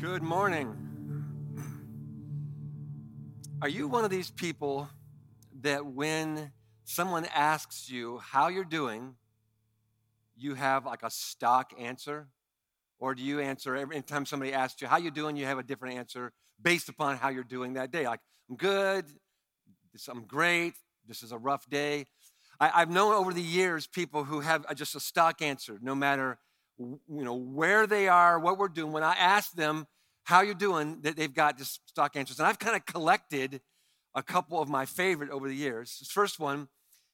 Good morning. Are you one of these people that when someone asks you how you're doing, you have like a stock answer? Or do you answer every time somebody asks you how you doing, you have a different answer based upon how you're doing that day? Like, I'm good, I'm great, this is a rough day. I, have known over the years people who have just a stock answer, no matter you know where they are, what we're doing. When I ask them how you're doing, that they've got just stock answers. And I've kind of collected a couple of my favorite over the years. This first one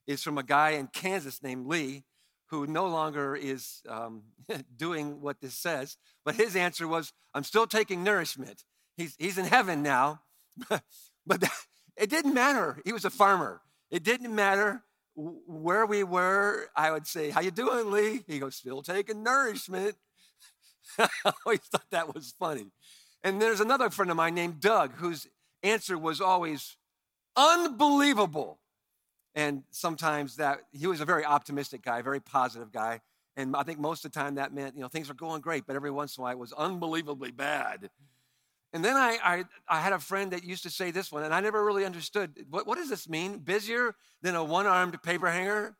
is from a guy in Kansas named Lee, who no longer is um, doing what this says, but his answer was, I'm still taking nourishment. He's, he's in heaven now, but it didn't matter. He was a farmer. It didn't matter where we were. I would say, how you doing, Lee? He goes, still taking nourishment. I always thought that was funny. And there's another friend of mine named Doug, whose answer was always unbelievable. And sometimes that he was a very optimistic guy, very positive guy. And I think most of the time that meant, you know, things are going great, but every once in a while it was unbelievably bad. And then I, I, I had a friend that used to say this one, and I never really understood what, what does this mean? Busier than a one armed paper hanger?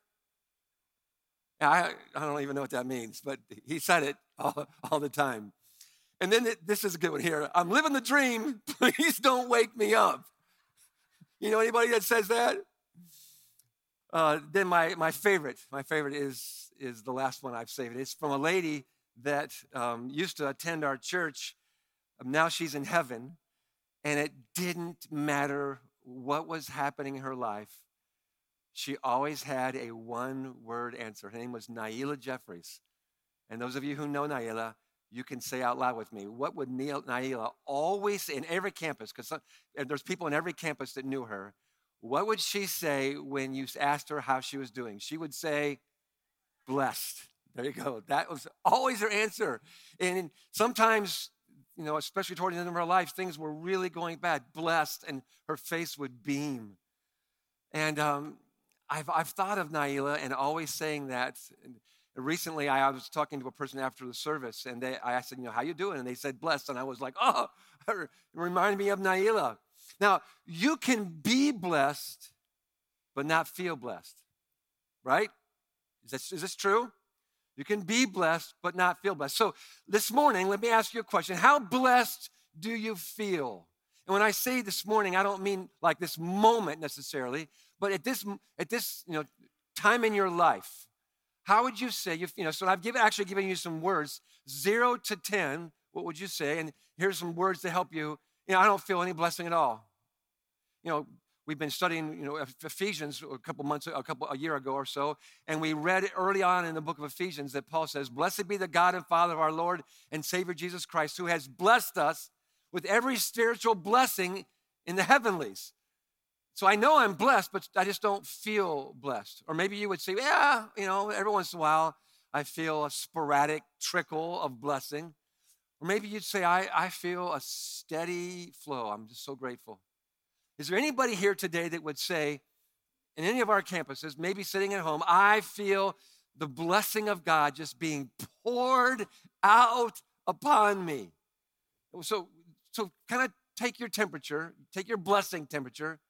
I, I don't even know what that means, but he said it all, all the time. And then it, this is a good one here. I'm living the dream. Please don't wake me up. You know anybody that says that? Uh, then my, my favorite, my favorite is, is the last one I've saved. It's from a lady that um, used to attend our church. Um, now she's in heaven, and it didn't matter what was happening in her life. She always had a one word answer. Her name was Naila Jeffries. And those of you who know Naila, you can say out loud with me, what would Naila always say in every campus? Because there's people in every campus that knew her. What would she say when you asked her how she was doing? She would say, blessed. There you go. That was always her answer. And sometimes, you know, especially toward the end of her life, things were really going bad. Blessed, and her face would beam. And um, I've, I've thought of Naila and always saying that. Recently, I was talking to a person after the service, and they, I said, you know, how you doing? And they said, blessed. And I was like, oh, it reminded me of Naila. Now, you can be blessed, but not feel blessed, right? Is this, is this true? You can be blessed, but not feel blessed. So this morning, let me ask you a question. How blessed do you feel? And when I say this morning, I don't mean like this moment necessarily, but at this, at this you know, time in your life, how would you say, you, you know, so I've given, actually given you some words, zero to 10, what would you say? And here's some words to help you you know, I don't feel any blessing at all. You know, we've been studying, you know, Ephesians a couple months, a couple, a year ago or so, and we read early on in the book of Ephesians that Paul says, "Blessed be the God and Father of our Lord and Savior Jesus Christ, who has blessed us with every spiritual blessing in the heavenlies." So I know I'm blessed, but I just don't feel blessed. Or maybe you would say, "Yeah, you know, every once in a while I feel a sporadic trickle of blessing." Or maybe you'd say, I, I feel a steady flow. I'm just so grateful. Is there anybody here today that would say, in any of our campuses, maybe sitting at home, I feel the blessing of God just being poured out upon me? So, so kind of take your temperature, take your blessing temperature,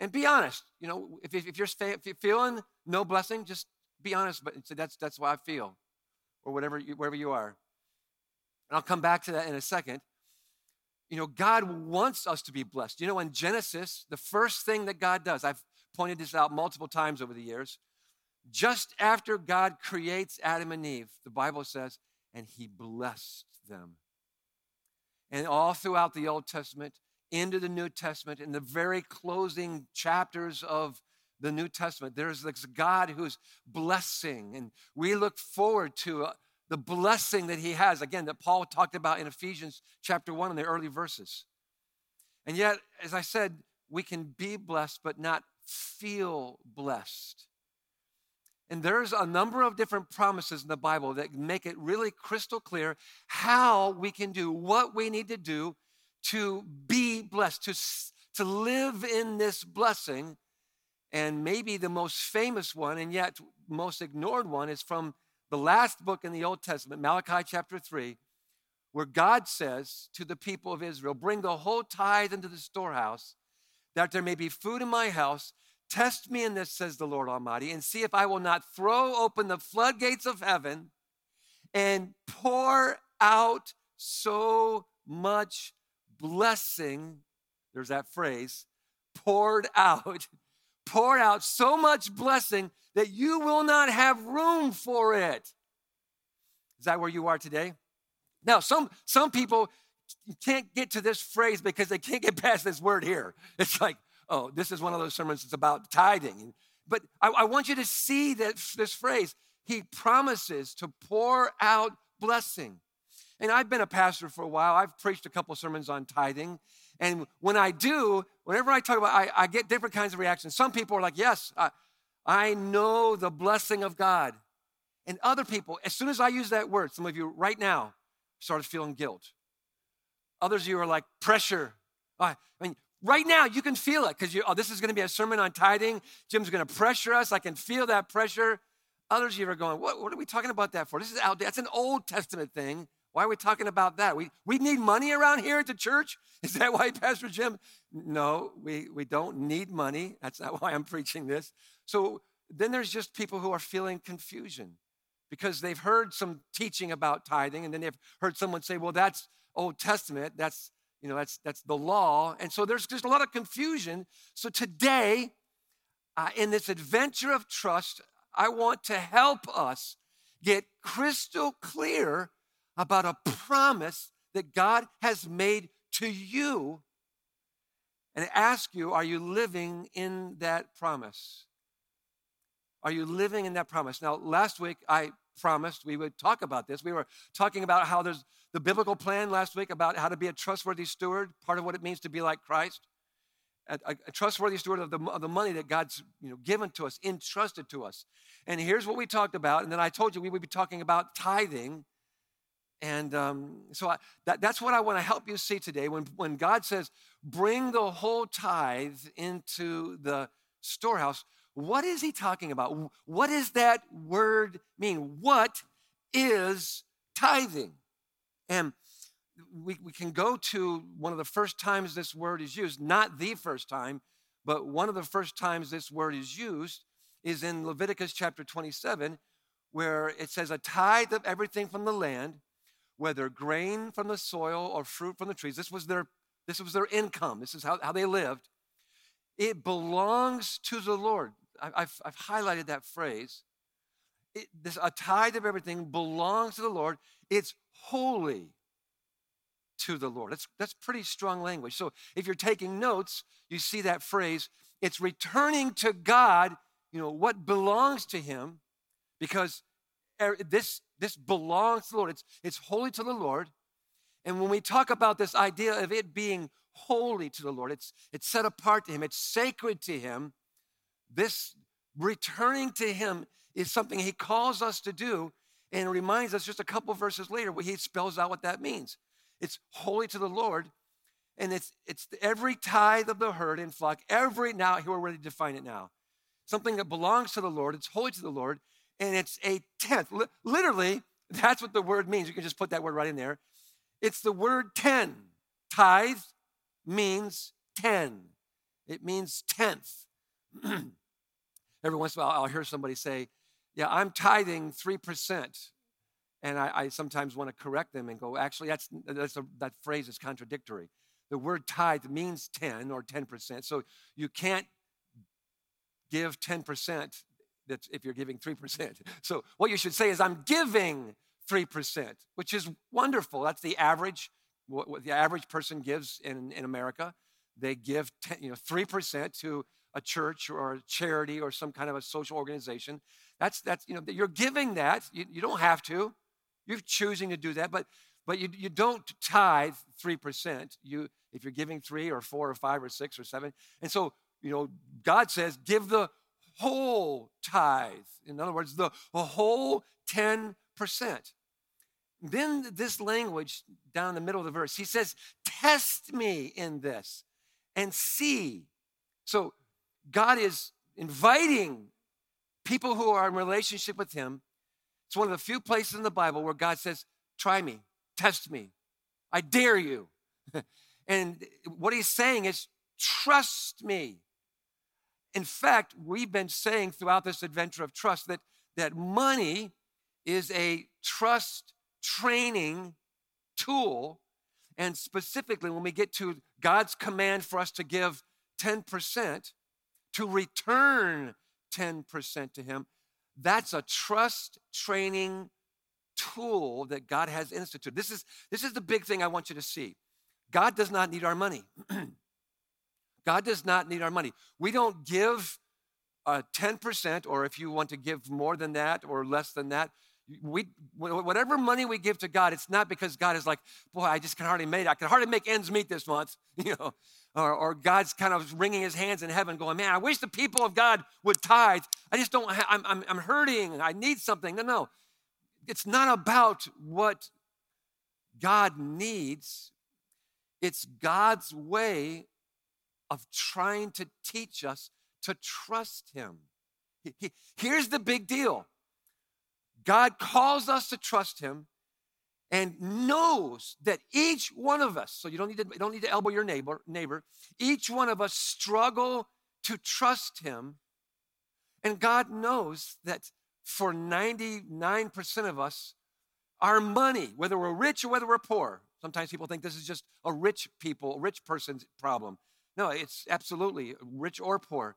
and be honest. You know, if, if, you're, if you're feeling no blessing, just be honest, but say, that's, that's what I feel, or whatever, you, wherever you are. And I'll come back to that in a second. You know, God wants us to be blessed. You know, in Genesis, the first thing that God does, I've pointed this out multiple times over the years, just after God creates Adam and Eve, the Bible says, and he blessed them. And all throughout the Old Testament, into the New Testament, in the very closing chapters of the New Testament, there's this God who's blessing. And we look forward to uh, the blessing that he has, again, that Paul talked about in Ephesians chapter 1 in the early verses. And yet, as I said, we can be blessed but not feel blessed. And there's a number of different promises in the Bible that make it really crystal clear how we can do what we need to do to be blessed, to, to live in this blessing. And maybe the most famous one, and yet most ignored one, is from the last book in the Old Testament, Malachi chapter 3, where God says to the people of Israel, Bring the whole tithe into the storehouse, that there may be food in my house. Test me in this, says the Lord Almighty, and see if I will not throw open the floodgates of heaven and pour out so much blessing. There's that phrase poured out, poured out so much blessing that you will not have room for it. Is that where you are today? Now, some, some people can't get to this phrase because they can't get past this word here. It's like, oh, this is one of those sermons that's about tithing. But I, I want you to see that this phrase. He promises to pour out blessing. And I've been a pastor for a while. I've preached a couple sermons on tithing. And when I do, whenever I talk about I, I get different kinds of reactions. Some people are like, yes, I, I know the blessing of God. And other people, as soon as I use that word, some of you right now started feeling guilt. Others of you are like pressure. I mean, right now you can feel it because you, oh, this is going to be a sermon on tithing. Jim's going to pressure us. I can feel that pressure. Others of you are going, what, what are we talking about that for? This is out. That's an Old Testament thing. Why are we talking about that? We, we need money around here at the church? Is that why, Pastor Jim? No, we, we don't need money. That's not why I'm preaching this. So then there's just people who are feeling confusion because they've heard some teaching about tithing and then they've heard someone say, well, that's Old Testament. That's, you know, that's, that's the law. And so there's just a lot of confusion. So today, uh, in this adventure of trust, I want to help us get crystal clear about a promise that God has made to you and ask you, are you living in that promise? Are you living in that promise? Now, last week I promised we would talk about this. We were talking about how there's the biblical plan last week about how to be a trustworthy steward, part of what it means to be like Christ. A, a, trustworthy steward of the, of the money that God's you know, given to us, entrusted to us. And here's what we talked about. And then I told you we would be talking about tithing. And um, so I, that, that's what I want to help you see today. When, when God says, bring the whole tithe into the storehouse, what is he talking about? What does that word mean? What is tithing? And we, we can go to one of the first times this word is used, not the first time, but one of the first times this word is used is in Leviticus chapter 27, where it says, A tithe of everything from the land, whether grain from the soil or fruit from the trees. This was their, this was their income. This is how, how they lived. It belongs to the Lord. I've, I've highlighted that phrase. It, this, a tithe of everything belongs to the Lord. It's holy to the Lord. That's, that's pretty strong language. So if you're taking notes, you see that phrase. It's returning to God, you know, what belongs to Him, because Er, this, this belongs to the Lord. It's, it's holy to the Lord. And when we talk about this idea of it being holy to the Lord, it's, it's set apart to Him, it's sacred to Him, this returning to Him is something He calls us to do and reminds us just a couple verses later where He spells out what that means. It's holy to the Lord, and it's, it's every tithe of the herd and flock, every, now, here we're ready to define it now. Something that belongs to the Lord, it's holy to the Lord, and it's a tenth. literally, that's what the word means. You can just put that word right in there. It's the word ten. Tithe means ten, it means tenth. Every once in a while, I'll hear somebody say, Yeah, I'm tithing 3%. And I, I sometimes want to correct them and go, Actually, that's, that's a, that phrase is contradictory. The word tithe means 10 or 10%. So you can't give 10% that's if you're giving 3%. So what you should say is, I'm giving 3%, which is wonderful. That's the average, what, what the average person gives in, in America. They give 10, you know, 3% to a church or a charity or some kind of a social organization. That's, that's you know, you're giving that. You, you don't have to. You're choosing to do that, but, but you, you don't tithe 3%. You, if you're giving three or four or five or six or seven. And so, you know, God says, give the whole tithe. In other words, the, the whole 10%. Then this language down the middle of the verse, he says, test me in this and see. So God is inviting people who are in relationship with Him. It's one of the few places in the Bible where God says, Try me, test me, I dare you. and what he's saying is, trust me. In fact, we've been saying throughout this adventure of trust that, that money is a trust training tool. And specifically, when we get to God's command for us to give 10%, to return 10% to Him, that's a trust training tool that God has instituted. This is, this is the big thing I want you to see. God does not need our money. God does not need our money. We don't give uh, 10%, or if you want to give more than that or less than that, we, whatever money we give to God, it's not because God is like, boy, I just can hardly make, it. I can hardly make ends meet this month, you know, or, or God's kind of wringing his hands in heaven going, man, I wish the people of God would tithe. I just don't, ha- I'm, I'm, I'm hurting. I need something. No, no. It's not about what God needs. It's God's way of trying to teach us to trust him. Here's the big deal God calls us to trust him and knows that each one of us, so you don't need to, don't need to elbow your neighbor, neighbor, each one of us struggle to trust him. And God knows that for 99% of us, our money, whether we're rich or whether we're poor, sometimes people think this is just a rich people, rich person's problem. No, it's absolutely rich or poor.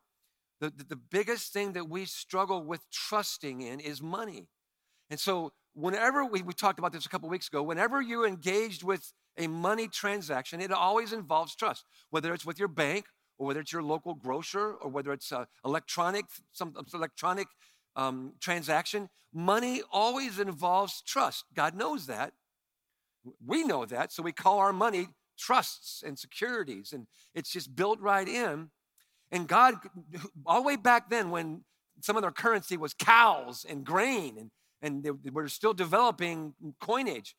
The, the, the biggest thing that we struggle with trusting in is money. And so, whenever we, we talked about this a couple weeks ago, whenever you're engaged with a money transaction, it always involves trust, whether it's with your bank or whether it's your local grocer or whether it's a electronic, some electronic um, transaction. Money always involves trust. God knows that. We know that. So we call our money trusts and securities, and it's just built right in. And God, all the way back then, when some of their currency was cows and grain and and they, we're still developing coinage.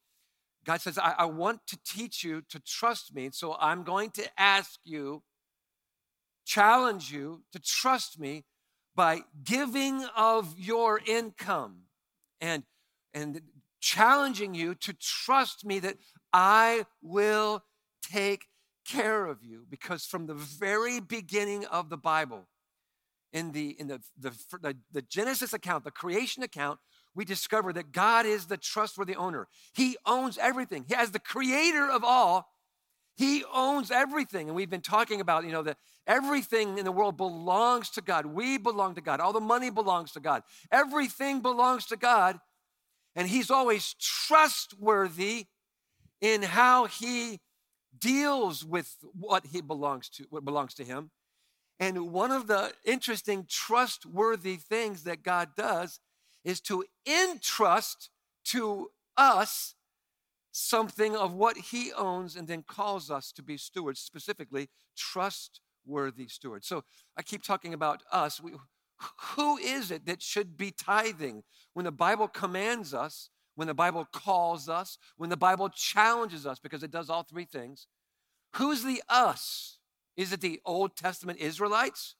God says, I, I want to teach you to trust me. So I'm going to ask you, challenge you to trust me by giving of your income and, and challenging you to trust me that I will take care of you. Because from the very beginning of the Bible, in the, in the, the, the, the Genesis account, the creation account, we discover that God is the trustworthy owner. He owns everything. He has the creator of all. He owns everything. And we've been talking about, you know, that everything in the world belongs to God. We belong to God. All the money belongs to God. Everything belongs to God. And He's always trustworthy in how He deals with what He belongs to, what belongs to Him. And one of the interesting, trustworthy things that God does is to entrust to us something of what he owns and then calls us to be stewards, specifically trustworthy stewards. So I keep talking about us. We, who is it that should be tithing when the Bible commands us, when the Bible calls us, when the Bible challenges us, because it does all three things? Who's the us? Is it the Old Testament Israelites?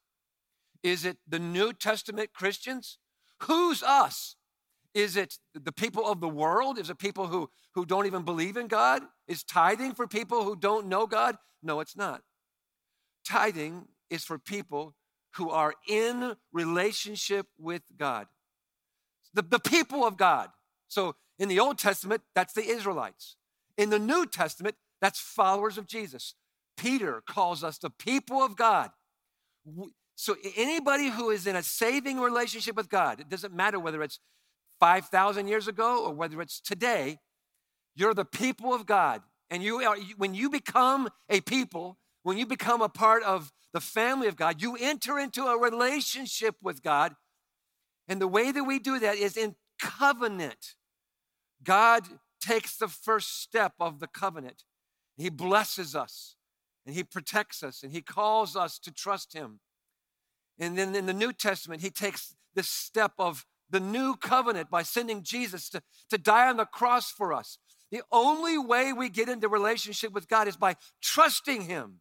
Is it the New Testament Christians? Who's us? Is it the people of the world? Is it people who, who don't even believe in God? Is tithing for people who don't know God? No, it's not. Tithing is for people who are in relationship with God. The, the people of God. So in the Old Testament, that's the Israelites. In the New Testament, that's followers of Jesus. Peter calls us the people of God. So anybody who is in a saving relationship with God, it doesn't matter whether it's 5,000 years ago or whether it's today, you're the people of God. And you are, when you become a people, when you become a part of the family of God, you enter into a relationship with God. And the way that we do that is in covenant. God takes the first step of the covenant. He blesses us and He protects us and He calls us to trust Him. And then in the New Testament, he takes this step of the new covenant by sending Jesus to, to die on the cross for us. The only way we get into relationship with God is by trusting him.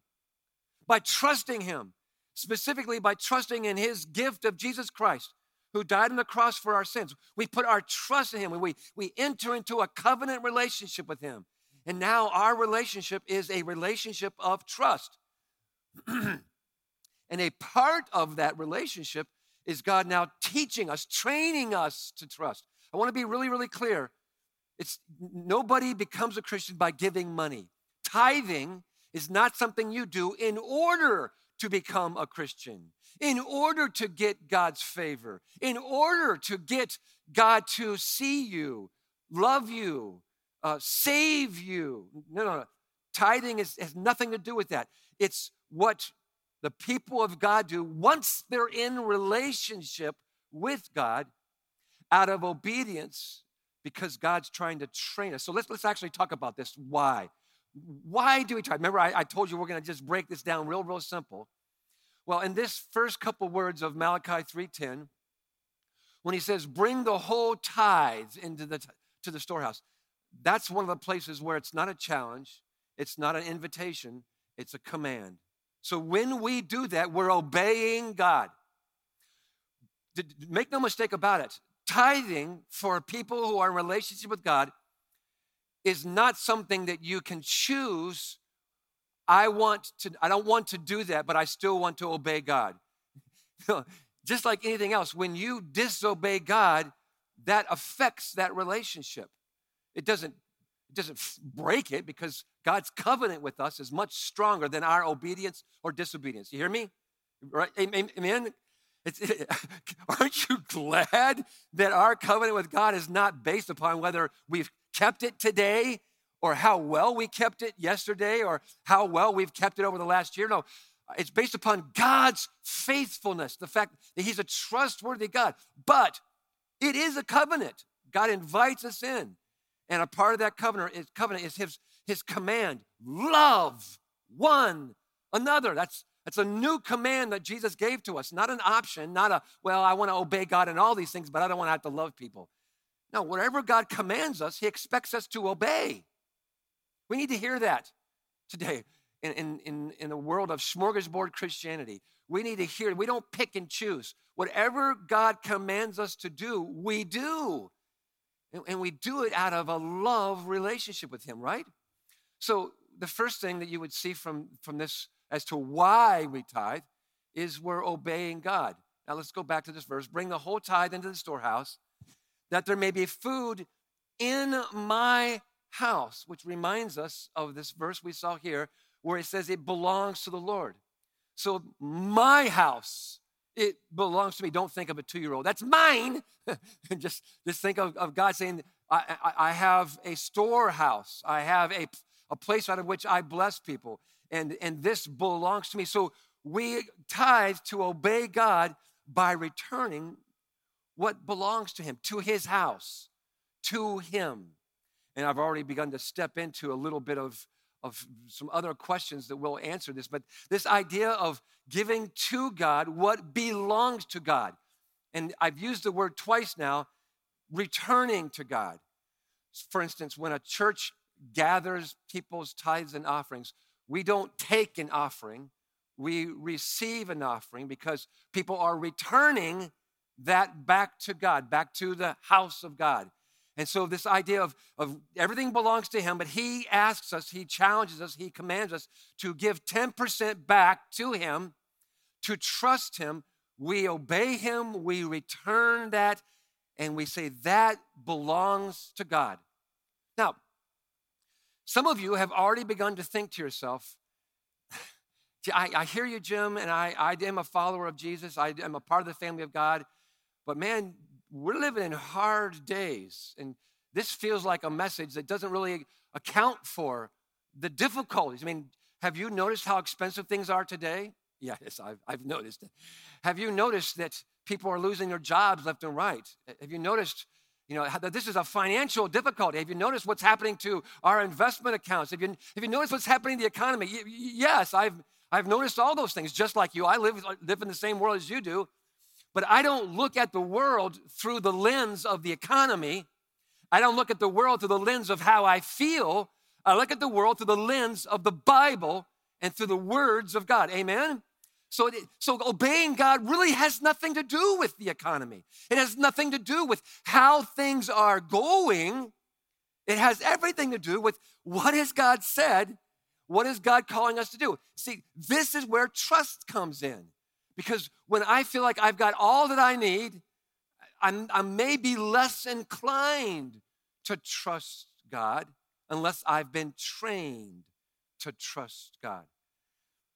By trusting him. Specifically by trusting in his gift of Jesus Christ, who died on the cross for our sins. We put our trust in him and we, we enter into a covenant relationship with him. And now our relationship is a relationship of trust. and a part of that relationship is God now teaching us, training us to trust. I want to be really, really clear. It's nobody becomes a Christian by giving money. Tithing is not something you do in order to become a Christian, in order to get God's favor, in order to get God to see you, love you, uh, save you. No, no, no. Tithing is, has nothing to do with that. It's what the people of God do once they're in relationship with God out of obedience because God's trying to train us. So let's, let's actually talk about this. Why? Why do we try? Remember, I, I told you we're going to just break this down real, real simple. Well, in this first couple words of Malachi 3:10, when he says, "Bring the whole tithes into the to the storehouse," that's one of the places where it's not a challenge, it's not an invitation, it's a command. So when we do that, we're obeying God. Make no mistake about it. Tithing for people who are in relationship with God is not something that you can choose. I want to, I don't want to do that, but I still want to obey God. Just like anything else, when you disobey God, that affects that relationship. It doesn't it doesn't break it because God's covenant with us is much stronger than our obedience or disobedience. You hear me? Right? Amen. It, aren't you glad that our covenant with God is not based upon whether we've kept it today or how well we kept it yesterday or how well we've kept it over the last year? No, it's based upon God's faithfulness, the fact that He's a trustworthy God. But it is a covenant. God invites us in. And a part of that covenant is, covenant is his, his command love one another. That's, that's a new command that Jesus gave to us, not an option, not a, well, I want to obey God and all these things, but I don't want to have to love people. No, whatever God commands us, he expects us to obey. We need to hear that today in, in, in, in the world of smorgasbord Christianity. We need to hear, we don't pick and choose. Whatever God commands us to do, we do. And we do it out of a love relationship with Him, right? So, the first thing that you would see from, from this as to why we tithe is we're obeying God. Now, let's go back to this verse. Bring the whole tithe into the storehouse, that there may be food in my house, which reminds us of this verse we saw here where it says it belongs to the Lord. So, my house it belongs to me. Don't think of a two year old. That's mine. just, just think of, of God saying, I, I, I, have a storehouse, I have a, a place out of which I bless people, and, and this belongs to me. So we tithe to obey God by returning what belongs to Him, to His house, to Him. And I've already begun to step into a little bit of of some other questions that will answer this, but this idea of giving to God what belongs to God. And I've used the word twice now returning to God. For instance, when a church gathers people's tithes and offerings, we don't take an offering, we receive an offering because people are returning that back to God, back to the house of God. And so, this idea of, of everything belongs to Him, but He asks us, He challenges us, He commands us to give 10% back to Him, to trust Him. We obey Him, we return that, and we say that belongs to God. Now, some of you have already begun to think to yourself, I, I hear you, Jim, and I, I am a follower of Jesus, I am a part of the family of God, but man, we're living in hard days. And this feels like a message that doesn't really account for the difficulties. I mean, have you noticed how expensive things are today? Yes, I've, I've noticed it. Have you noticed that people are losing their jobs left and right? Have you noticed, you know, this is a financial difficulty? Have you noticed what's happening to our investment accounts? Have you, have you noticed what's happening to the economy? Yes, I've, I've noticed all those things, just like you. I live, uh, live in the same world as you do. But I don't look at the world through the lens of the economy. I don't look at the world through the lens of how I feel. I look at the world through the lens of the Bible and through the words of God. Amen? So, so obeying God really has nothing to do with the economy. It has nothing to do with how things are going. It has everything to do with what has God said? What is God calling us to do? See, this is where trust comes in. Because when I feel like I've got all that I need, I'm, I may be less inclined to trust God unless I've been trained to trust God.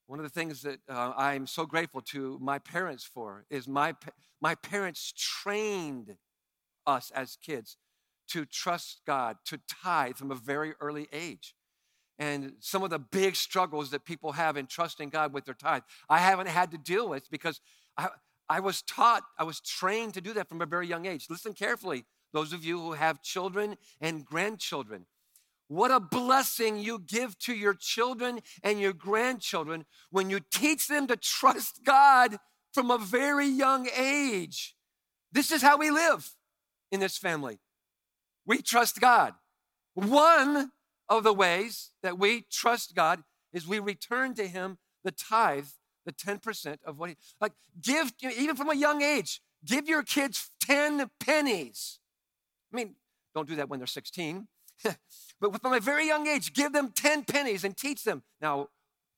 One of the things that uh, I'm so grateful to my parents for is my, my parents trained us as kids to trust God, to tithe from a very early age. And some of the big struggles that people have in trusting God with their tithe, I haven't had to deal with because I, I was taught, I was trained to do that from a very young age. Listen carefully, those of you who have children and grandchildren. What a blessing you give to your children and your grandchildren when you teach them to trust God from a very young age. This is how we live in this family. We trust God. One of the ways that we trust God is we return to Him the tithe, the 10% of what He, like, give, even from a young age, give your kids 10 pennies. I mean, don't do that when they're 16. but from a very young age, give them 10 pennies and teach them. Now,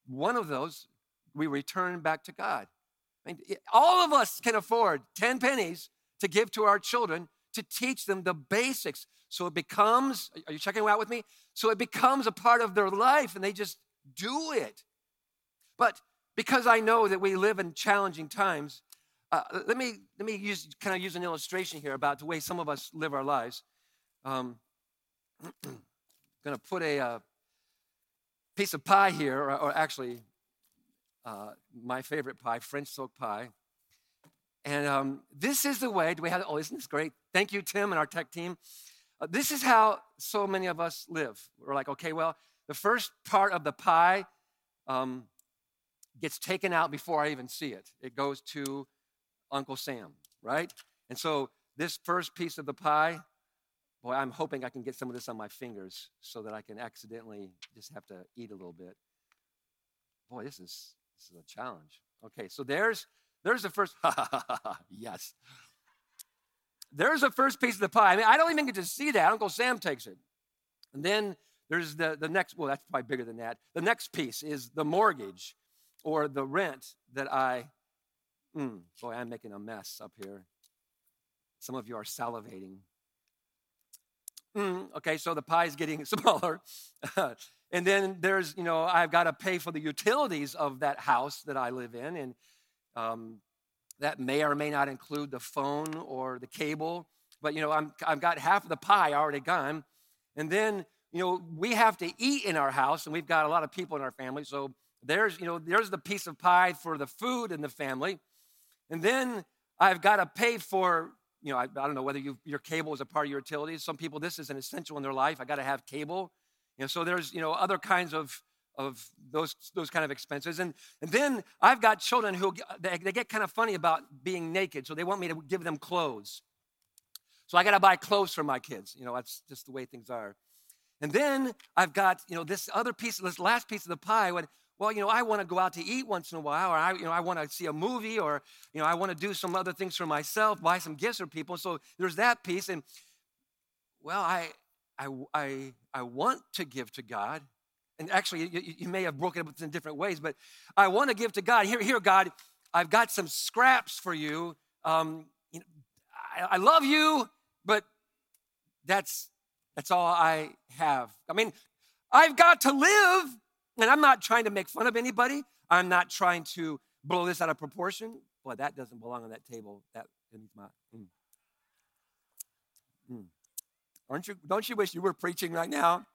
one of those we return back to God. I mean, all of us can afford 10 pennies to give to our children to teach them the basics. So it becomes, are you checking out with me? So it becomes a part of their life and they just do it. But because I know that we live in challenging times, uh, let me let me use kind of use an illustration here about the way some of us live our lives. Um, going to put a uh, piece of pie here, or, or actually, uh, my favorite pie, French silk pie. And um, this is the way. Do we have? Oh, isn't this great? Thank you, Tim, and our tech team. Uh, this is how so many of us live. We're like, okay, well, the first part of the pie um, gets taken out before I even see it. It goes to Uncle Sam, right? And so this first piece of the pie, boy, I'm hoping I can get some of this on my fingers so that I can accidentally just have to eat a little bit. Boy, this is this is a challenge. Okay, so there's there's the first, yes. There's the first piece of the pie. I mean, I don't even get to see that. Uncle Sam takes it. And then there's the, the next, well, that's probably bigger than that. The next piece is the mortgage or the rent that I, mm, boy, I'm making a mess up here. Some of you are salivating. Mm, okay, so the pie is getting smaller. and then there's, you know, I've got to pay for the utilities of that house that I live in. And um, that may or may not include the phone or the cable, but you know, I'm, I've got half of the pie already gone. And then, you know, we have to eat in our house, and we've got a lot of people in our family. So there's, you know, there's the piece of pie for the food in the family. And then I've got to pay for, you know, I, I don't know whether you, your cable is a part of your utilities. Some people, this is an essential in their life. I got to have cable. Know, so there's, you know, other kinds of of those, those kind of expenses. And, and then I've got children who uh, they, they get kind of funny about being naked, so they want me to give them clothes. So I got to buy clothes for my kids. You know, that's just the way things are. And then I've got, you know, this other piece, this last piece of the pie. When, well, you know, I want to go out to eat once in a while, or I, you know, I want to see a movie, or you know, I want to do some other things for myself, buy some gifts for people. So there's that piece. And well, I, I, I, I want to give to God, and actually, you, you, may have broken it up in different ways, but I want to give to God. Here, here, God, I've got some scraps for you. Um, you know, I, I love you, but that's that's all I have. I mean, I've got to live, and I'm not trying to make fun of anybody. I'm not trying to blow this out of proportion. Boy, that doesn't belong on that table. That needs my. Mm. Mm. Aren't you? Don't you wish you were preaching right now?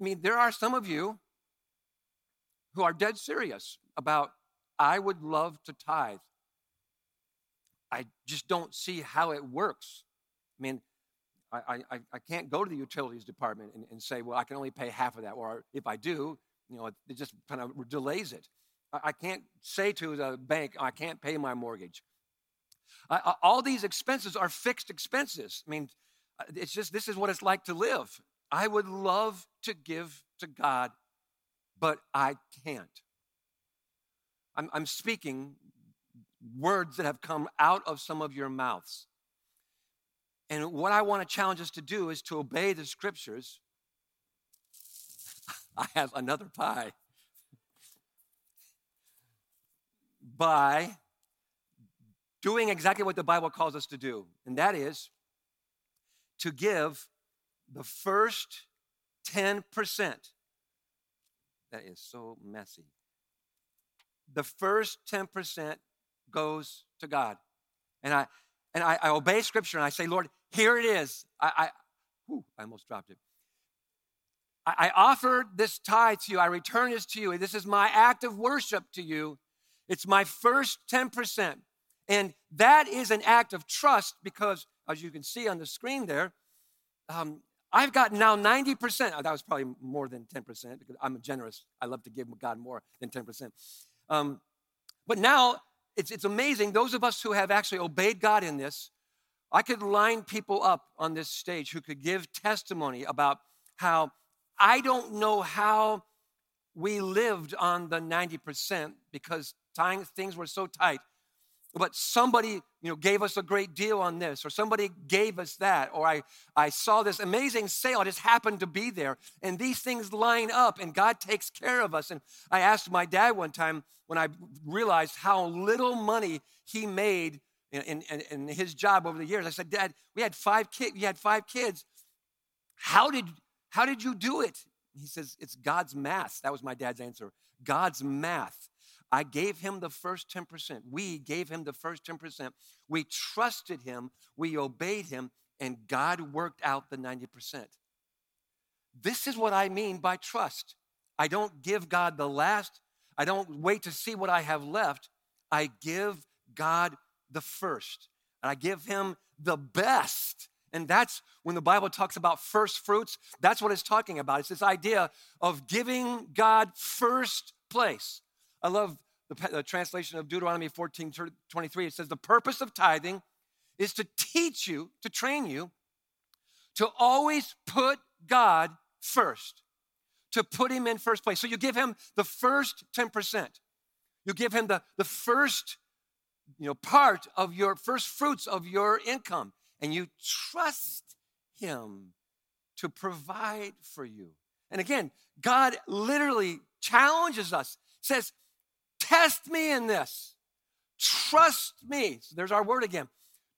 I mean, there are some of you who are dead serious about, I would love to tithe. I just don't see how it works. I mean, I, I, I can't go to the utilities department and, and, say, well, I can only pay half of that. Or if I do, you know, it, it just kind of delays it. I, I, can't say to the bank, I can't pay my mortgage. I, all these expenses are fixed expenses. I mean, uh, it's just this is what it's like to live. I would love to give to God, but I can't. I'm, I'm speaking words that have come out of some of your mouths. And what I want to challenge us to do is to obey the scriptures. I have another pie. By doing exactly what the Bible calls us to do, and that is to give the first 10%. That is so messy. The first 10% goes to God. And I and I, I obey scripture and I say, Lord, here it is. I, I, whew, I almost dropped it. I, I offer this tithe to you. I return this to you. This is my act of worship to you. It's my first 10%. And that is an act of trust because, as you can see on the screen there, um, I've got now 90%. That was probably more than 10% because I'm generous. I love to give God more than 10%. Um, but now it's, it's amazing. Those of us who have actually obeyed God in this, I could line people up on this stage who could give testimony about how I don't know how we lived on the 90% because things were so tight but somebody you know gave us a great deal on this or somebody gave us that or i i saw this amazing sale i just happened to be there and these things line up and god takes care of us and i asked my dad one time when i realized how little money he made in, in, in his job over the years i said dad we had five kids you had five kids how did how did you do it he says it's god's math that was my dad's answer god's math I gave him the first 10%. We gave him the first 10%. We trusted him, we obeyed him, and God worked out the 90%. This is what I mean by trust. I don't give God the last, I don't wait to see what I have left. I give God the first, and I give him the best. And that's when the Bible talks about first fruits, that's what it's talking about. It's this idea of giving God first place. I love the, the translation of Deuteronomy 14 23. It says, The purpose of tithing is to teach you, to train you, to always put God first, to put Him in first place. So you give Him the first 10%. You give Him the, the first you know, part of your first fruits of your income, and you trust Him to provide for you. And again, God literally challenges us, says, Test me in this. Trust me. So there's our word again.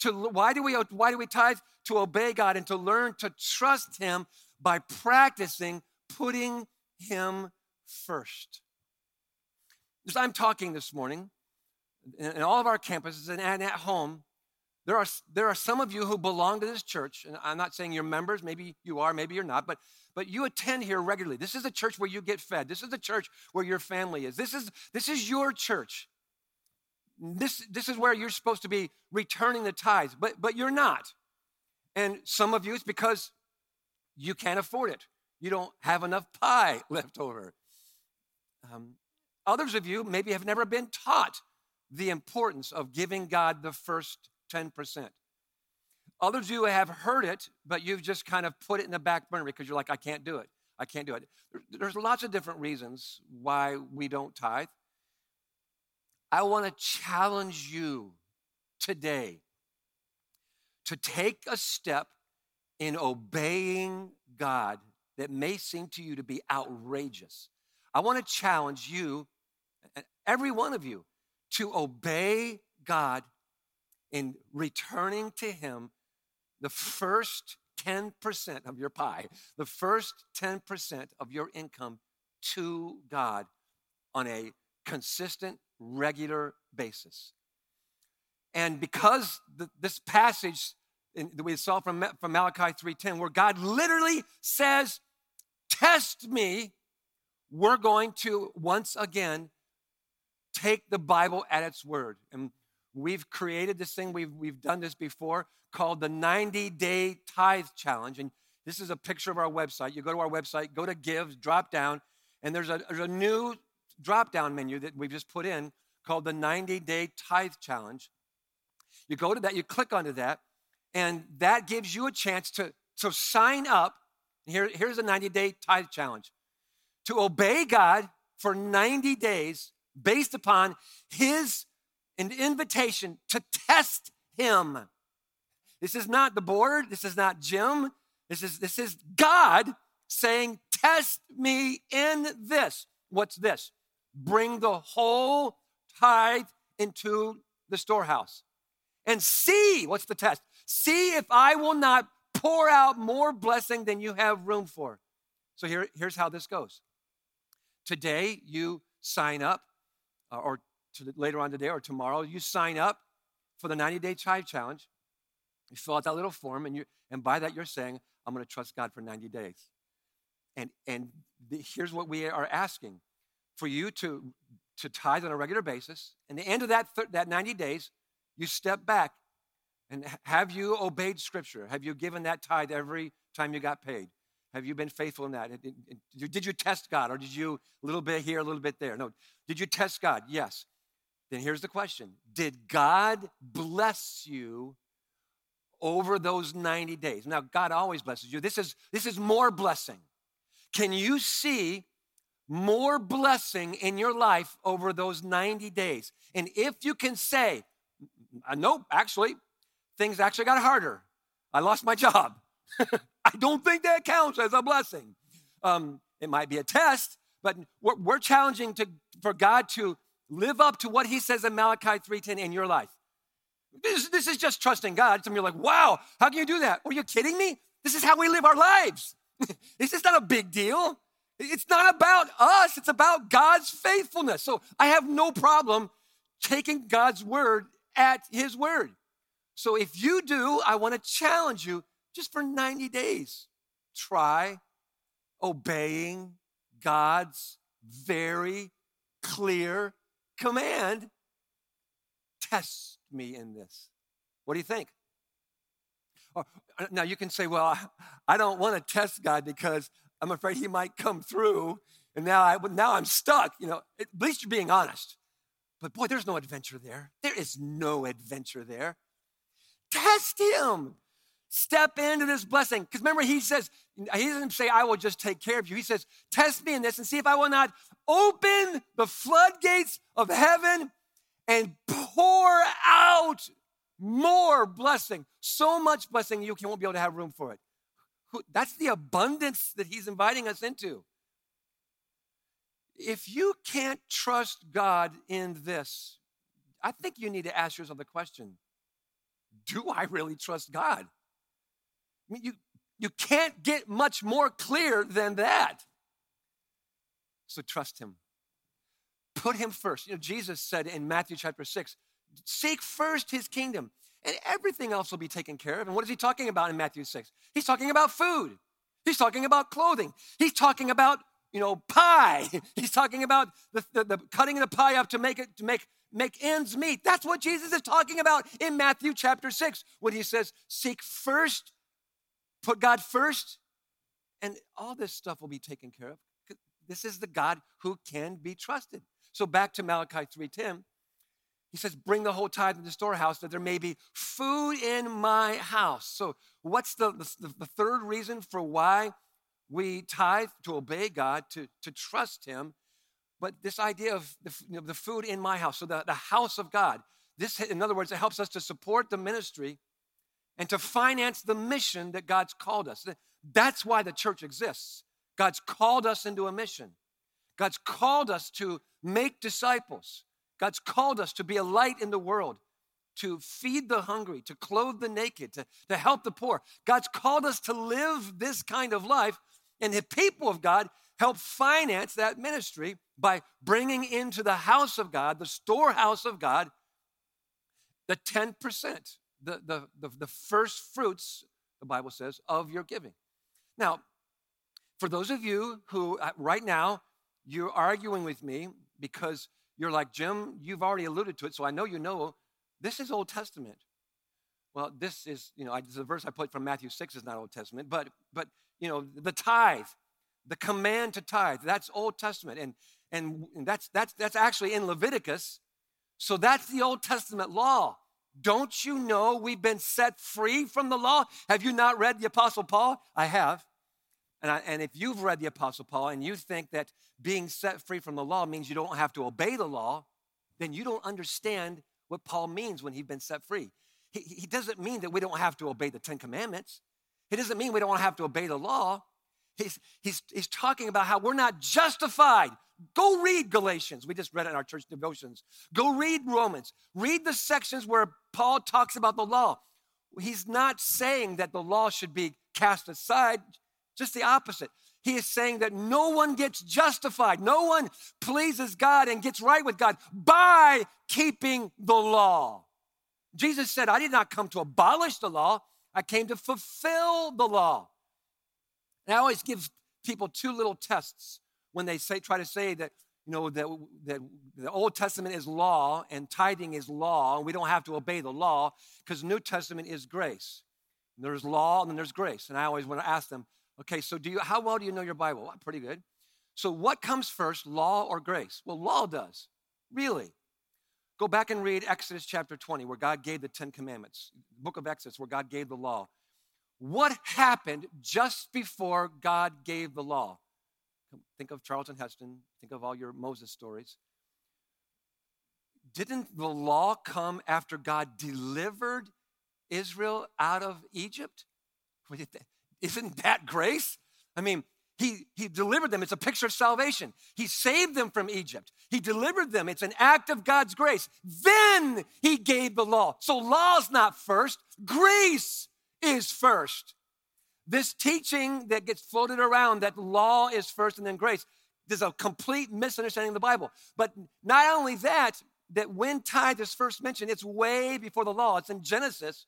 To, why, do we, why do we tithe? To obey God and to learn to trust Him by practicing putting Him first. As I'm talking this morning, in all of our campuses and at home, there are, there are some of you who belong to this church, and I'm not saying you're members, maybe you are, maybe you're not, but, but you attend here regularly. This is a church where you get fed. This is a church where your family is. This is, this is your church. This, this is where you're supposed to be returning the tithes, but, but you're not. And some of you, it's because you can't afford it. You don't have enough pie left over. Um, others of you maybe have never been taught the importance of giving God the first 10%. Others you have heard it, but you've just kind of put it in the back burner because you're like, I can't do it. I can't do it. There's lots of different reasons why we don't tithe. I want to challenge you today to take a step in obeying God that may seem to you to be outrageous. I want to challenge you, every one of you, to obey God in returning to Him the first 10% of your pie, the first 10% of your income to God on a consistent, regular basis. And because the, this passage in, that we saw from, from Malachi 3.10, where God literally says, test me, we're going to once again take the Bible at its word. And We've created this thing, we've, we've done this before, called the 90 Day Tithe Challenge. And this is a picture of our website. You go to our website, go to Give, drop down, and there's a, there's a new drop down menu that we've just put in called the 90 Day Tithe Challenge. You go to that, you click onto that, and that gives you a chance to, to sign up. Here, here's a 90 Day Tithe Challenge to obey God for 90 days based upon His an invitation to test him. This is not the board. This is not Jim. This is, this is God saying, Test me in this. What's this? Bring the whole tithe into the storehouse and see what's the test? See if I will not pour out more blessing than you have room for. So here, here's how this goes. Today, you sign up, uh, or later on today or tomorrow, you sign up for the 90 day tithe challenge. You fill out that little form, and, you, and by that, you're saying, I'm going to trust God for 90 days. And, and the, here's what we are asking for you to, to tithe on a regular basis. And the end of that, th- that 90 days, you step back and have you obeyed Scripture? Have you given that tithe every time you got paid? Have you been faithful in that? Did you test God or did you a little bit here, a little bit there? No. Did you test God? Yes. Then here's the question Did God bless you over those 90 days? Now, God always blesses you. This is, this is more blessing. Can you see more blessing in your life over those 90 days? And if you can say, uh, nope, actually, things actually got harder. I lost my job. I don't think that counts as a blessing. Um, it might be a test, but we're, we're challenging to, for God to live up to what He says in Malachi 3:10 in your life. This, this is just trusting God. Some of you are like, wow, how can you do that? Are you kidding me? This is how we live our lives. this is not a big deal. It's not about us, it's about God's faithfulness. So I have no problem taking God's word at His word. So if you do, I want to challenge you just for 90 days. Try obeying God's very clear command. Test me in this. What do you think? Uh, now you can say, well, I don't want to test God because I'm afraid he might come through and now, I, now I'm stuck. You know, at least you're being honest. But boy, there's no adventure there. There is no adventure there. Test him. Step into this blessing. Because remember, he says, he doesn't say, I will just take care of you. He says, Test me in this and see if I will not open the floodgates of heaven and pour out more blessing. So much blessing you won't be able to have room for it. That's the abundance that he's inviting us into. If you can't trust God in this, I think you need to ask yourself the question do I really trust God? Mean, you, you can't get much more clear than that. So trust Him. Put Him first. You know, Jesus said in Matthew chapter 6 seek first His kingdom, and everything else will be taken care of. And what is He talking about in Matthew 6? He's talking about food, He's talking about clothing, He's talking about you know, pie. He's talking about the, the, the, cutting the pie up to make it to make make ends meet. That's what Jesus is talking about in Matthew chapter 6 when he says, Seek first, put God first, and all this stuff will be taken care of. This is the God who can be trusted. So back to Malachi 3:10. He says, Bring the whole tithe in the storehouse that there may be food in my house. So, what's the, the, the third reason for why we tithe to obey God, to, to trust Him? But this idea of the, you know, the food in my house, so the, the house of God, this, in other words, it helps us to support the ministry and to finance the mission that God's called us. That's why the church exists. God's called us into a mission. God's called us to make disciples. God's called us to be a light in the world, to feed the hungry, to clothe the naked, to, to help the poor. God's called us to live this kind of life, and the people of God help finance that ministry by bringing into the house of God, the storehouse of God, the 10%, the, the, the, the first fruits, the Bible says, of your giving. Now, for those of you who uh, right now you're arguing with me because you're like, Jim, you've already alluded to it, so I know you know this is Old Testament. Well, this is, you know, the verse I put from Matthew 6 is not Old Testament, but, but you know, the tithe, the command to tithe, that's Old Testament. And, and that's, that's, that's actually in Leviticus. So that's the Old Testament law. Don't you know we've been set free from the law? Have you not read the Apostle Paul? I have. And, I, and if you've read the Apostle Paul and you think that being set free from the law means you don't have to obey the law, then you don't understand what Paul means when he's been set free. he, he doesn't mean that we don't have to obey the Ten Commandments. He doesn't mean we don't have to obey the law. He's, he's, he's talking about how we're not justified. Go read Galatians. We just read it in our church devotions. Go read Romans. Read the sections where Paul talks about the law. He's not saying that the law should be cast aside, just the opposite. He is saying that no one gets justified, no one pleases God and gets right with God by keeping the law. Jesus said, I did not come to abolish the law, I came to fulfill the law. And I always give people two little tests when they say, try to say that, you know, that, that the Old Testament is law and tithing is law, and we don't have to obey the law because New Testament is grace. There's law and then there's grace. And I always want to ask them, okay, so do you how well do you know your Bible? Well, pretty good. So what comes first, law or grace? Well, law does. Really. Go back and read Exodus chapter 20, where God gave the Ten Commandments. Book of Exodus, where God gave the law. What happened just before God gave the law? Think of Charlton Heston, think of all your Moses stories. Didn't the law come after God delivered Israel out of Egypt? Isn't that grace? I mean, he, he delivered them. It's a picture of salvation. He saved them from Egypt. He delivered them. It's an act of God's grace. Then he gave the law. So law's not first, grace is first. This teaching that gets floated around that law is first and then grace, there's a complete misunderstanding of the Bible. But not only that, that when tithe is first mentioned, it's way before the law. It's in Genesis.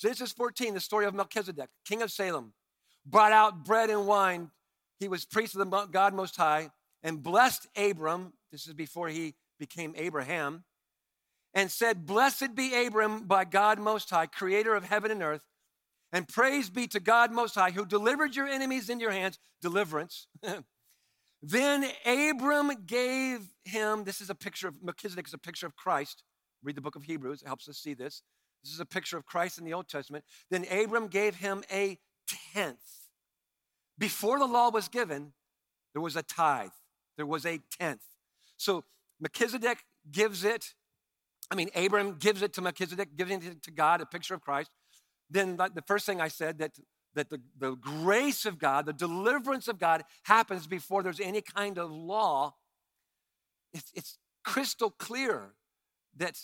Genesis 14, the story of Melchizedek, king of Salem brought out bread and wine. He was priest of the God Most High and blessed Abram. This is before he became Abraham. And said, Blessed be Abram by God Most High, creator of heaven and earth. And praise be to God Most High, who delivered your enemies in your hands, deliverance. then Abram gave him, this is a picture of Melchizedek, is a picture of Christ. Read the book of Hebrews, it helps us see this. This is a picture of Christ in the Old Testament. Then Abram gave him a tenth. Before the law was given, there was a tithe, there was a tenth. So Melchizedek gives it, I mean, Abram gives it to Melchizedek, giving it to God, a picture of Christ. Then the first thing I said that that the, the grace of God, the deliverance of God happens before there's any kind of law. It's, it's crystal clear that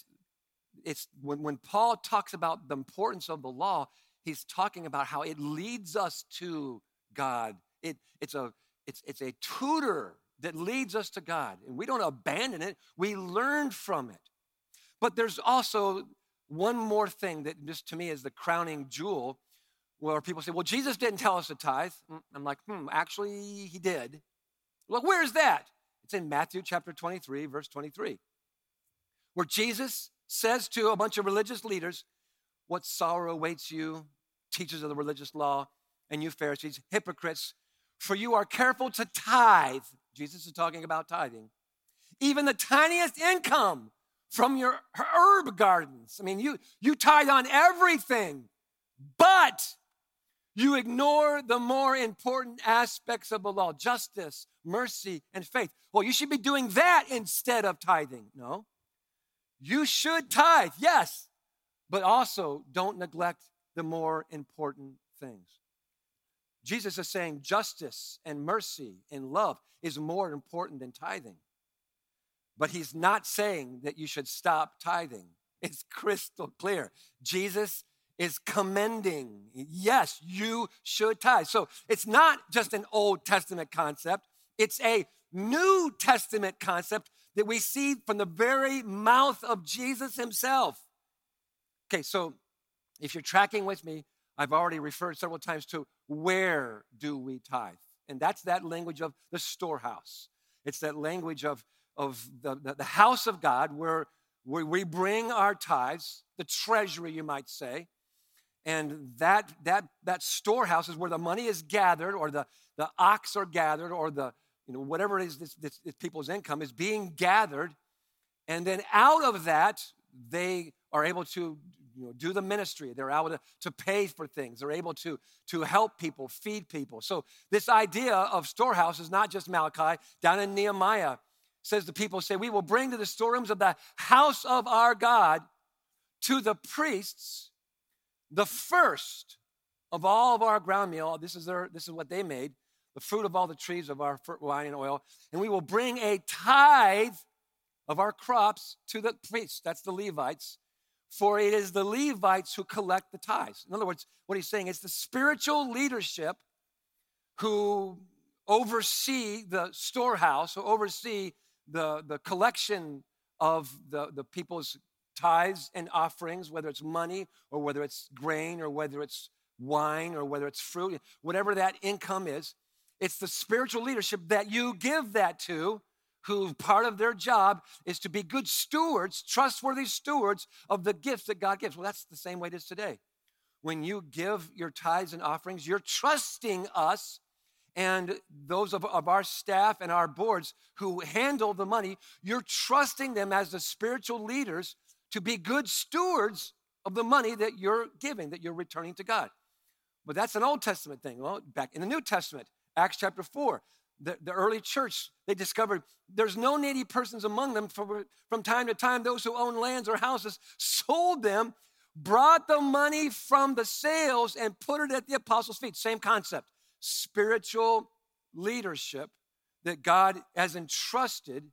it's when, when Paul talks about the importance of the law, he's talking about how it leads us to God. It, it's, a, it's, it's a tutor that leads us to God. And we don't abandon it, we learn from it. But there's also one more thing that just to me is the crowning jewel where people say, well, Jesus didn't tell us to tithe. Mm, I'm like, hmm, actually, he did. Look, where's that? It's in Matthew chapter 23, verse 23, where Jesus says to a bunch of religious leaders, What sorrow awaits you, teachers of the religious law, and you Pharisees, hypocrites, for you are careful to tithe. Jesus is talking about tithing. Even the tiniest income from your herb gardens. I mean, you, you tithe on everything, but you ignore the more important aspects of the law justice, mercy, and faith. Well, you should be doing that instead of tithing. No. You should tithe, yes, but also don't neglect the more important things. Jesus is saying justice and mercy and love is more important than tithing. But he's not saying that you should stop tithing. It's crystal clear. Jesus is commending, yes, you should tithe. So it's not just an Old Testament concept, it's a New Testament concept that we see from the very mouth of Jesus himself. Okay, so if you're tracking with me, I've already referred several times to where do we tithe? And that's that language of the storehouse. It's that language of, of the, the, the house of God where, where we bring our tithes, the treasury, you might say. And that, that, that storehouse is where the money is gathered, or the, the ox are gathered, or the, you know, whatever it is, this, this, this people's income is being gathered. And then out of that, they are able to you know, do the ministry. They're able to, to pay for things. They're able to, to help people, feed people. So this idea of storehouse is not just Malachi. Down in Nehemiah says the people say, we will bring to the storerooms of the house of our God to the priests the first of all of our ground meal. This is, their, this is what they made the fruit of all the trees of our wine and oil. And we will bring a tithe of our crops to the priests. That's the Levites. For it is the Levites who collect the tithes. In other words, what he's saying is the spiritual leadership who oversee the storehouse, who oversee the, the collection of the, the people's tithes and offerings, whether it's money or whether it's grain or whether it's wine or whether it's fruit, whatever that income is, it's the spiritual leadership that you give that to, who part of their job is to be good stewards, trustworthy stewards of the gifts that God gives. Well, that's the same way it is today. When you give your tithes and offerings, you're trusting us and those of, of our staff and our boards who handle the money, you're trusting them as the spiritual leaders to be good stewards of the money that you're giving, that you're returning to God. But that's an Old Testament thing. Well, back in the New Testament, Acts chapter 4, the, the early church, they discovered there's no needy persons among them. From, from time to time, those who own lands or houses sold them, brought the money from the sales, and put it at the apostles' feet. Same concept spiritual leadership that God has entrusted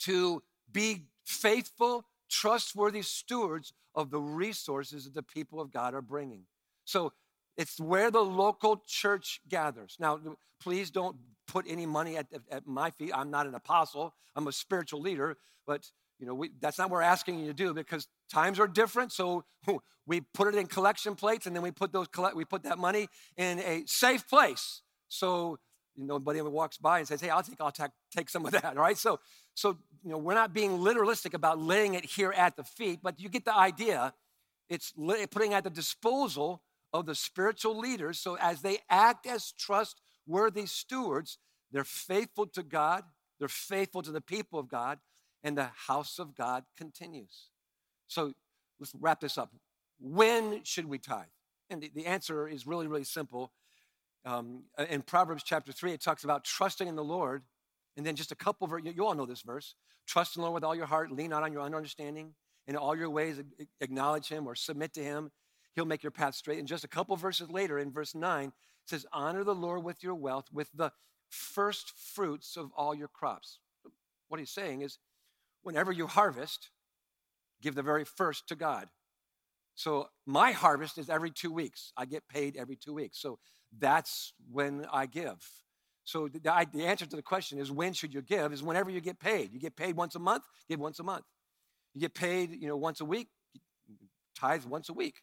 to be faithful, trustworthy stewards of the resources that the people of God are bringing. So it's where the local church gathers. Now, please don't put any money at, at my feet. I'm not an apostle, I'm a spiritual leader, but you know, we, that's not what we're asking you to do because times are different. So we put it in collection plates, and then we put those we put that money in a safe place. So nobody walks by and says, "Hey, I'll take I'll take, take some of that." Right. So so you know, we're not being literalistic about laying it here at the feet, but you get the idea. It's putting at the disposal of the spiritual leaders. So as they act as trustworthy stewards, they're faithful to God. They're faithful to the people of God and the house of God continues. So let's wrap this up. When should we tithe? And the, the answer is really, really simple. Um, in Proverbs chapter 3, it talks about trusting in the Lord. And then just a couple of, you, all know this verse trust in the Lord with all your heart, lean not on your understanding. In all your ways, acknowledge him or submit to him. He'll make your path straight. And just a couple verses later, in verse 9, it says, Honor the Lord with your wealth, with the first fruits of all your crops. What he's saying is, whenever you harvest, give the very first to God. So my harvest is every two weeks. I get paid every two weeks. So that's when I give. So the, the, answer to the question is when should you give is whenever you get paid. You get paid once a month, give once a month. You get paid, you know, once a week, tithe once a week.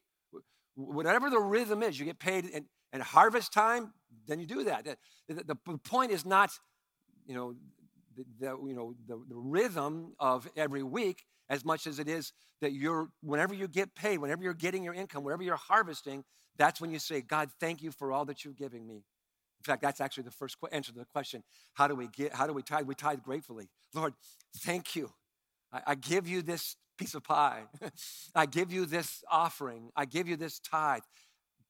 Whatever the rhythm is, you get paid and, and harvest time, then you do that. The, the, the point is not, you know, the, you know, the, the rhythm of every week as much as it is that you're, whenever you get paid, whenever you're getting your income, wherever you're harvesting, that's when you say, God, thank you for all that you're giving me. In fact, that's actually the first answer to the question how do we get, how do we tithe? We tithe gratefully. Lord, thank you. I, I give you this piece of pie. I give you this offering. I give you this tithe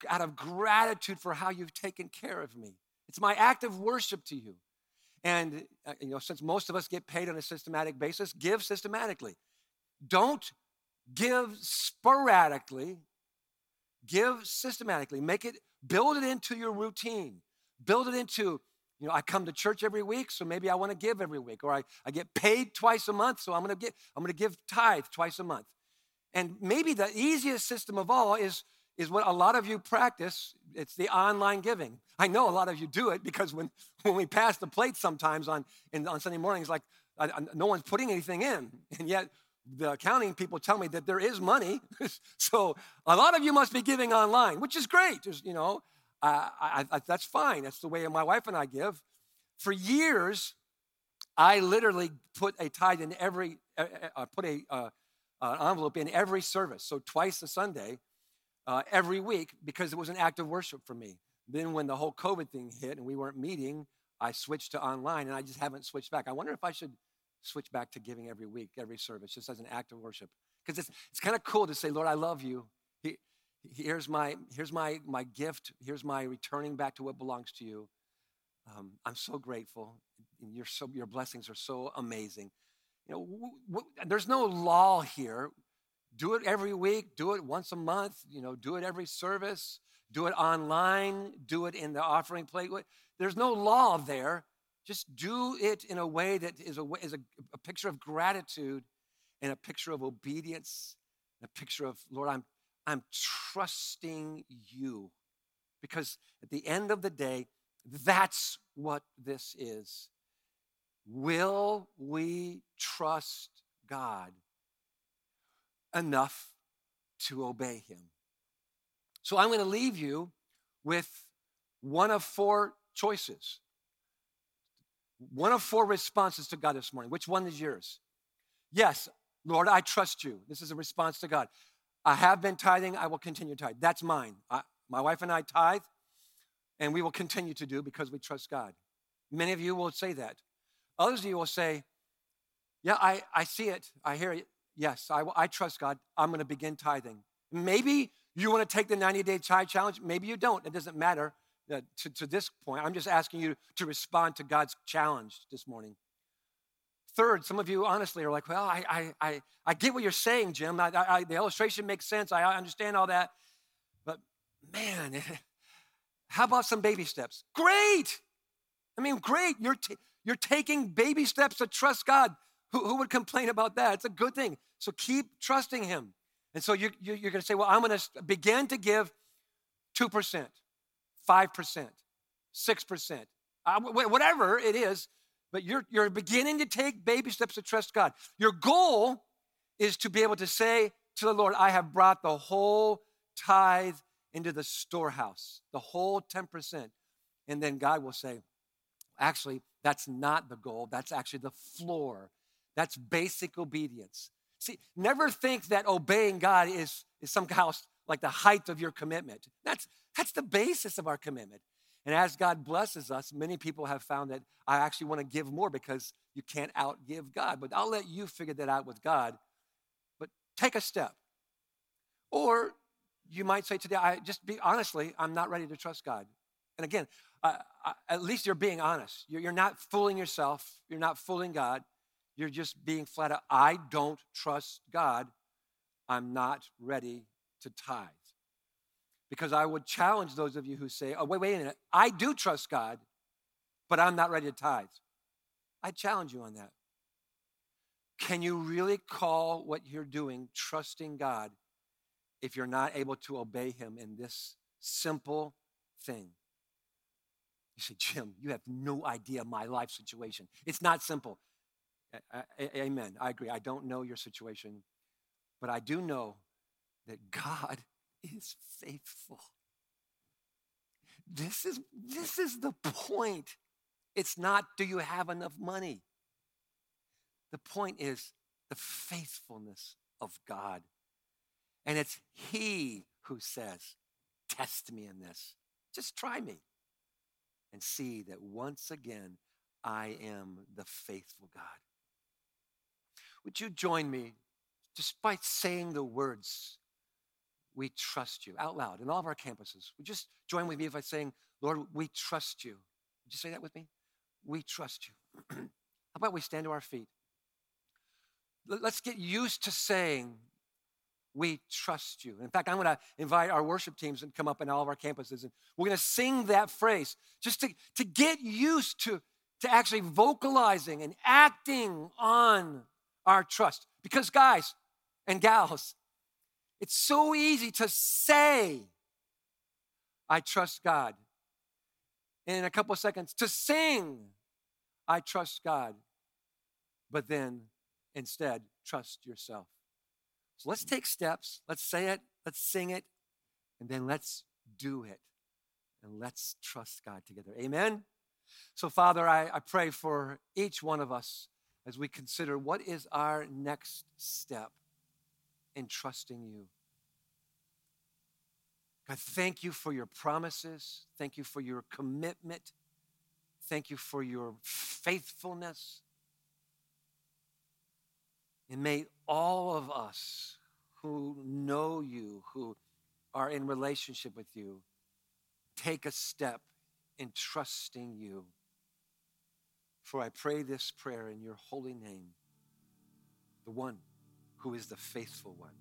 out of gratitude for how you've taken care of me. It's my act of worship to you. And uh, you know, since most of us get paid on a systematic basis, give systematically. Don't give sporadically. Give systematically. Make it build it into your routine. Build it into you know, I come to church every week, so maybe I want to give every week. Or I, I get paid twice a month, so I'm gonna get I'm gonna give tithe twice a month. And maybe the easiest system of all is is what a lot of you practice. It's the online giving. I know a lot of you do it because when, when we pass the plate sometimes on, in, on Sunday mornings, like I, I, no one's putting anything in. And yet the accounting people tell me that there is money. so a lot of you must be giving online, which is great. Just, you know, I, I, that's fine. That's the way my wife and I give. For years, I literally put a tithe in every, uh, put a uh, uh, envelope in every service. So twice a Sunday, uh, every week because it was an act of worship for me. Then, when the whole COVID thing hit and we weren't meeting, I switched to online and I just haven't switched back. I wonder if I should switch back to giving every week, every service, just as an act of worship. Because it's, it's kind of cool to say, Lord, I love you. He, here's my, here's my, my gift. Here's my returning back to what belongs to you. Um, I'm so grateful. Your, so, your blessings are so amazing. You know, w- w- there's no law here do it every week, do it once a month, you know, do it every service, do it online, do it in the offering plate. There's no law there. Just do it in a way that is a, is a, a picture of gratitude and a picture of obedience, and a picture of, Lord, I'm, I'm trusting you. Because at the end of the day, that's what this is. Will we trust God enough to obey Him? So I'm going to leave you with one of four choices. One of four responses to God this morning. Which one is yours? Yes, Lord, I trust you. This is a response to God. I have been tithing, I will continue to tithe. That's mine. I, my wife and I tithe, and we will continue to do because we trust God. Many of you will say that. Others of you will say, Yeah, I, I see it. I hear it. Yes, I, I trust God. I'm going to begin tithing. Maybe you want to take the 90 day tithe challenge. Maybe you don't. It doesn't matter uh, to, to this point. I'm just asking you to respond to God's challenge this morning. Third, some of you honestly are like, well, I, I, I, I get what you're saying, Jim. I, I, the illustration makes sense. I understand all that. But man, how about some baby steps? Great. I mean, great. You're, t- you're taking baby steps to trust God. Who, who would complain about that? It's a good thing. So keep trusting Him. And so you, you, you're going to say, well, I'm going to begin to give 2%, 5%, 6%, uh, whatever it is but you're, you're beginning to take baby steps to trust God. Your goal is to be able to say to the Lord, I have brought the whole tithe into the storehouse, the whole 10%. And then God will say, actually, that's not the goal. That's actually the floor. That's basic obedience. See, never think that obeying God is, is somehow like the height of your commitment. That's, that's the basis of our commitment. And as God blesses us, many people have found that I actually want to give more because you can't outgive God. But I'll let you figure that out with God. But take a step. Or you might say today, I just be honestly, I'm not ready to trust God. And again, uh, at least you're being honest. You're, you're not fooling yourself. You're not fooling God. You're just being flat out, I don't trust God. I'm not ready to tithe. Because I would challenge those of you who say, oh, wait, wait a minute, I do trust God, but I'm not ready to tithe. I challenge you on that. Can you really call what you're doing trusting God if you're not able to obey Him in this simple thing? You say, Jim, you have no idea my life situation. It's not simple. Amen. I agree. I don't know your situation, but I do know that God is faithful. This is, this is the point. It's not, do you have enough money? The point is the faithfulness of God. And it's He who says, Test me in this. Just try me and see that once again I am the faithful God. Would you join me by saying the words we trust you out loud in all of our campuses. Would you just join with me by saying, Lord, we trust you? Would you say that with me? We trust you. How about we stand to our feet? Let's get used to saying, we trust you. In fact, I'm going to invite our worship teams and come up in all of our campuses, and we're going to sing that phrase just to, to get used to, to actually vocalizing and acting on our trust. Because, guys and gals, it's so easy to say, I trust God. And in a couple of seconds, to sing, I trust God. But then instead, trust yourself. So let's take steps. Let's say it. Let's sing it. And then let's do it. And let's trust God together. Amen. So, Father, I, I pray for each one of us as we consider what is our next step in trusting you. God, thank you for your promises. Thank you for your commitment. Thank you for your faithfulness. And may all of us who know you, who are in relationship with you, take a step in trusting you. For I pray this prayer in your holy name, the one who is the faithful one.